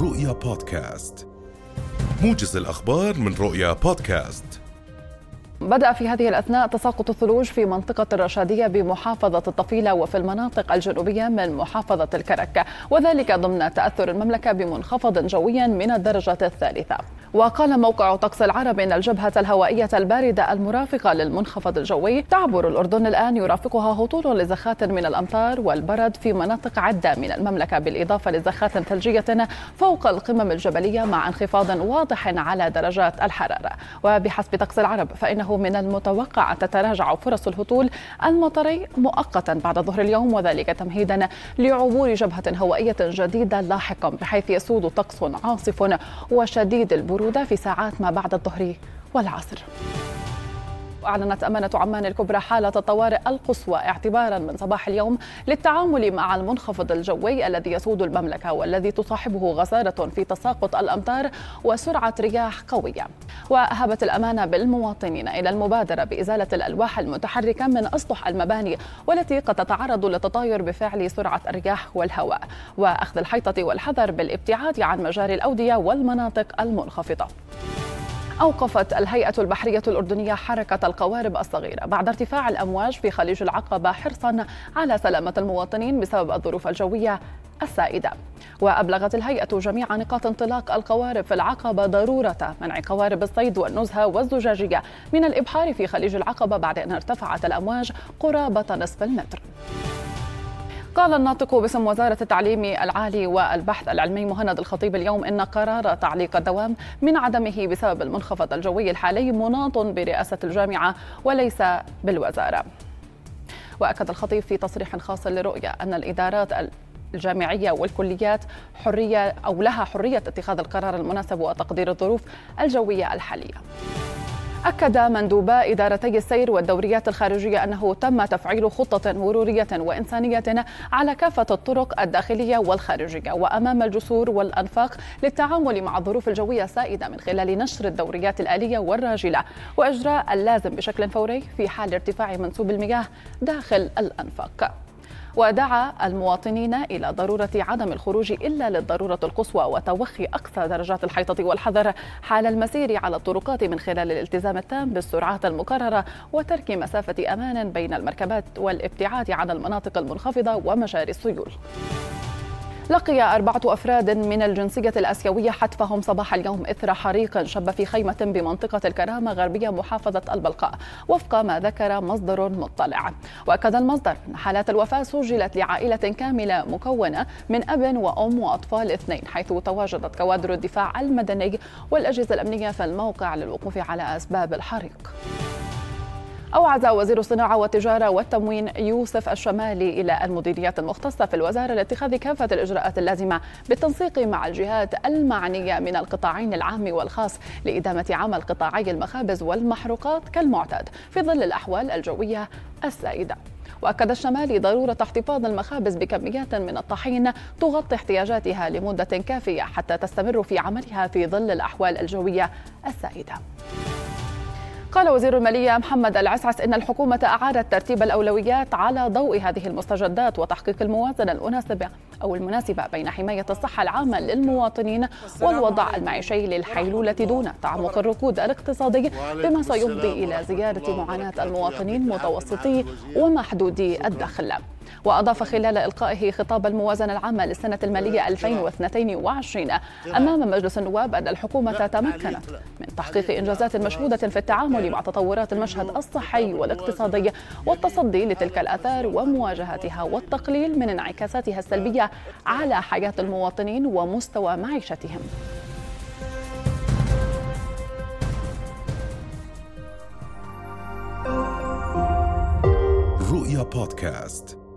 رؤيا بودكاست. موجز الأخبار من رؤيا بودكاست. بدأ في هذه الأثناء تساقط الثلوج في منطقة الرشادية بمحافظة الطفيلة وفي المناطق الجنوبية من محافظة الكرك وذلك ضمن تأثر المملكة بمنخفض جوي من الدرجة الثالثة. وقال موقع طقس العرب إن الجبهة الهوائية الباردة المرافقة للمنخفض الجوي تعبر الأردن الآن يرافقها هطول لزخات من الأمطار والبرد في مناطق عدة من المملكة بالإضافة لزخات ثلجية فوق القمم الجبلية مع انخفاض واضح على درجات الحرارة. وبحسب طقس العرب فإنه من المتوقع أن تتراجع فرص الهطول المطري مؤقتا بعد ظهر اليوم وذلك تمهيدا لعبور جبهة هوائية جديدة لاحقا بحيث يسود طقس عاصف وشديد البرود البرودة في ساعات ما بعد الظهر والعصر. أعلنت أمانة عمان الكبرى حالة الطوارئ القصوى اعتبارا من صباح اليوم للتعامل مع المنخفض الجوي الذي يسود المملكة والذي تصاحبه غزارة في تساقط الأمطار وسرعة رياح قوية. وأهبت الأمانة بالمواطنين إلى المبادرة بإزالة الألواح المتحركة من أسطح المباني والتي قد تتعرض للتطاير بفعل سرعة الرياح والهواء. وأخذ الحيطة والحذر بالابتعاد عن مجاري الأودية والمناطق المنخفضة. أوقفت الهيئة البحرية الأردنية حركة القوارب الصغيرة بعد ارتفاع الأمواج في خليج العقبة حرصا على سلامة المواطنين بسبب الظروف الجوية السائدة. وأبلغت الهيئة جميع نقاط انطلاق القوارب في العقبة ضرورة منع قوارب الصيد والنزهة والزجاجية من الإبحار في خليج العقبة بعد أن ارتفعت الأمواج قرابة نصف المتر. قال الناطق باسم وزارة التعليم العالي والبحث العلمي مهند الخطيب اليوم إن قرار تعليق الدوام من عدمه بسبب المنخفض الجوي الحالي مناط برئاسة الجامعة وليس بالوزارة. وأكد الخطيب في تصريح خاص لرؤية أن الإدارات الجامعية والكليات حرية أو لها حرية اتخاذ القرار المناسب وتقدير الظروف الجوية الحالية. أكد مندوبا إدارتي السير والدوريات الخارجية أنه تم تفعيل خطة مرورية وإنسانية على كافة الطرق الداخلية والخارجية وأمام الجسور والأنفاق للتعامل مع الظروف الجوية السائدة من خلال نشر الدوريات الآلية والراجلة وإجراء اللازم بشكل فوري في حال ارتفاع منسوب المياه داخل الأنفاق. ودعا المواطنين إلى ضرورة عدم الخروج إلا للضرورة القصوى وتوخي أقصى درجات الحيطة والحذر حال المسير على الطرقات من خلال الالتزام التام بالسرعات المقررة وترك مسافة أمان بين المركبات والابتعاد عن المناطق المنخفضة ومجاري السيول. لقي أربعة أفراد من الجنسية الآسيوية حتفهم صباح اليوم إثر حريق شب في خيمة بمنطقة الكرامة غربية محافظة البلقاء وفق ما ذكر مصدر مطلع. وأكد المصدر أن حالات الوفاة سجلت لعائلة كاملة مكونة من أب وأم وأطفال اثنين حيث تواجدت كوادر الدفاع المدني والأجهزة الأمنية في الموقع للوقوف على أسباب الحريق. أوعز وزير الصناعة والتجارة والتموين يوسف الشمالي إلى المديريات المختصة في الوزارة لاتخاذ كافة الإجراءات اللازمة بالتنسيق مع الجهات المعنية من القطاعين العام والخاص لإدامة عمل قطاعي المخابز والمحروقات كالمعتاد في ظل الأحوال الجوية السائدة. وأكد الشمالي ضرورة احتفاظ المخابز بكميات من الطحين تغطي احتياجاتها لمدة كافية حتى تستمر في عملها في ظل الأحوال الجوية السائدة قال وزير المالية محمد العسعس إن الحكومة أعادت ترتيب الأولويات على ضوء هذه المستجدات وتحقيق الموازنة المناسبة أو المناسبة بين حماية الصحة العامة للمواطنين والوضع المعيشي للحيلولة دون تعمق الركود الاقتصادي بما سيفضي إلى زيادة معاناة المواطنين متوسطي ومحدودي الدخل. وأضاف خلال إلقائه خطاب الموازنة العامة للسنة المالية 2022 أمام مجلس النواب أن الحكومة تمكنت من تحقيق إنجازات مشهودة في التعامل مع تطورات المشهد الصحي والاقتصادي والتصدي لتلك الآثار ومواجهتها والتقليل من انعكاساتها السلبية على حياة المواطنين ومستوى معيشتهم. رؤيا بودكاست.